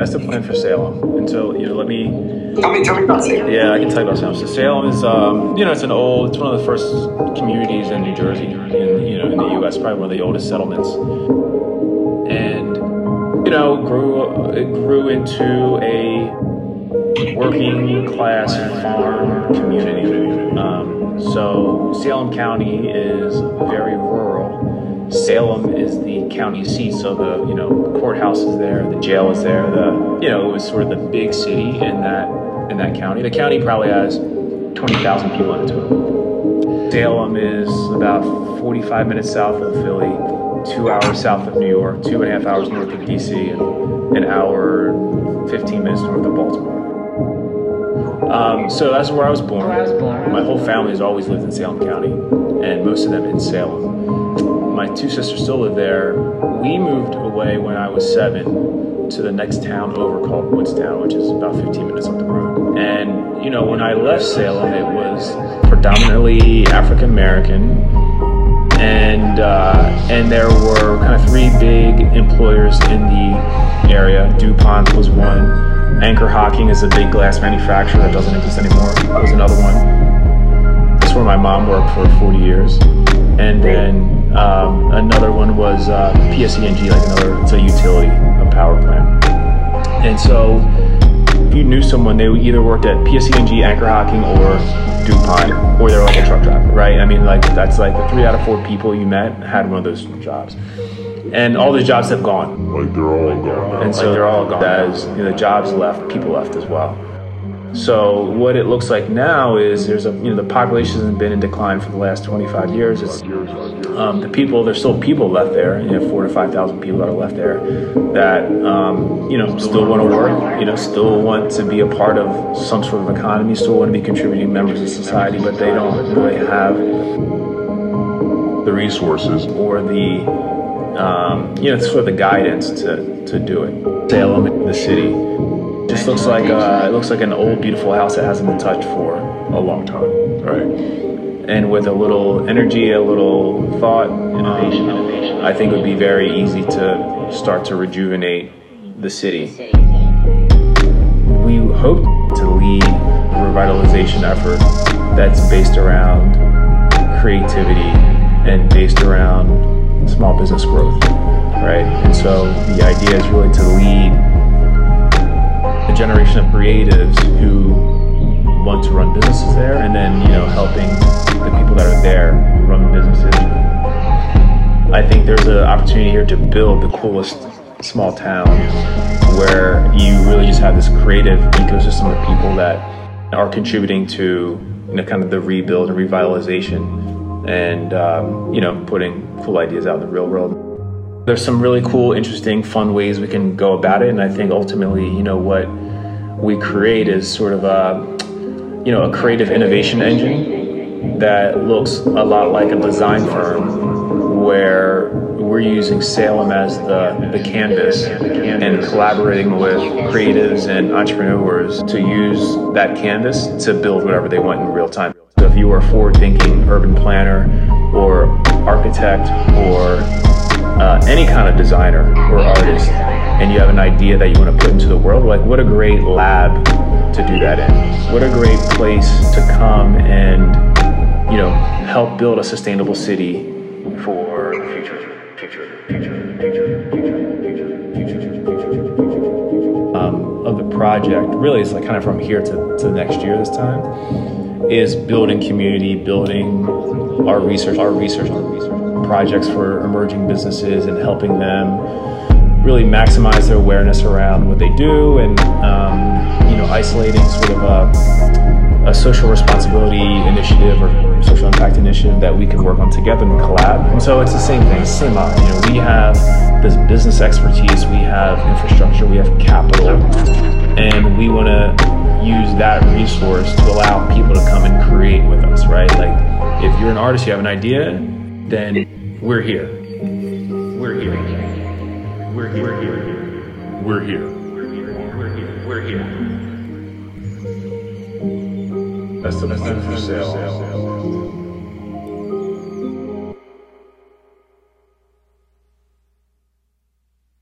That's the plan for Salem. And so, you know, let me. Tell me, tell me about Salem. Yeah, I can tell you about Salem. So Salem is, um, you know, it's an old, it's one of the first communities in New Jersey, in, you know, in the U.S., probably one of the oldest settlements. And, you know, grew, it grew into a working class farm community. Um, so Salem County is very rural Salem is the county seat, so the you know courthouse is there, the jail is there. The you know it was sort of the big city in that in that county. The county probably has twenty thousand people in it. Salem is about forty-five minutes south of Philly, two hours south of New York, two and a half hours north of DC, and an hour fifteen minutes north of Baltimore. Um, so that's where I was born. Where I was born. My whole family has always lived in Salem County, and most of them in Salem my two sisters still live there. We moved away when I was seven to the next town over called Woodstown, which is about 15 minutes up the road. And, you know, when I left Salem, it was predominantly African American. And, uh, and there were kind of three big employers in the area. DuPont was one. Anchor Hocking is a big glass manufacturer that doesn't exist anymore. Was another one. That's where my mom worked for 40 years. And then um, another one was uh, PSEG, like another, it's a utility, a power plant. And so if you knew someone, they either worked at PSEG, Anchor Hocking, or DuPont, or they're like a truck driver, right? I mean, like that's like the three out of four people you met had one of those jobs. And all the jobs have gone. Like they're all gone. And so they're all gone. As you know, the jobs left, people left as well. So what it looks like now is there's a you know the population has been in decline for the last 25 years. It's um, the people there's still people left there. You know, four to five thousand people that are left there that um, you know still want to work. You know, still want to be a part of some sort of economy. Still want to be contributing members of society, but they don't really have the resources or the um, you know sort of the guidance to to do it. Salem, the city just looks like uh, it looks like an old beautiful house that hasn't been touched for a long time, right? And with a little energy, a little thought, innovation, um, I think it would be very easy to start to rejuvenate the city. We hope to lead a revitalization effort that's based around creativity and based around small business growth, right? And so the idea is really to lead generation of creatives who want to run businesses there and then, you know, helping the people that are there run businesses. I think there's an opportunity here to build the coolest small town where you really just have this creative ecosystem of people that are contributing to you know kind of the rebuild and revitalization and um, you know putting cool ideas out in the real world. There's some really cool, interesting, fun ways we can go about it, and I think ultimately, you know, what we create is sort of a, you know, a creative innovation engine that looks a lot like a design firm, where we're using Salem as the, the canvas and collaborating with creatives and entrepreneurs to use that canvas to build whatever they want in real time. So if you are a forward-thinking urban planner or architect or uh, any kind of designer or artist an idea that you want to put into the world, like what a great lab to do that in. What a great place to come and, you know, help build a sustainable city for the future, future, future, future, future, future, future, future, um, of the project. Really, it's like kind of from here to, to next year this time is building community, building our research, our research, our research. Projects for emerging businesses and helping them really maximize their awareness around what they do and um, you know isolating sort of a, a, social responsibility initiative or social impact initiative that we can work on together and collab and so it's the same thing same model you know we have this business expertise we have infrastructure we have capital and we want to use that resource to allow people to come and create with us right like if you're an artist you have an idea then we're here. We're here. We're here. We're here. We're here. We're here. We're here. That's the plan for sale.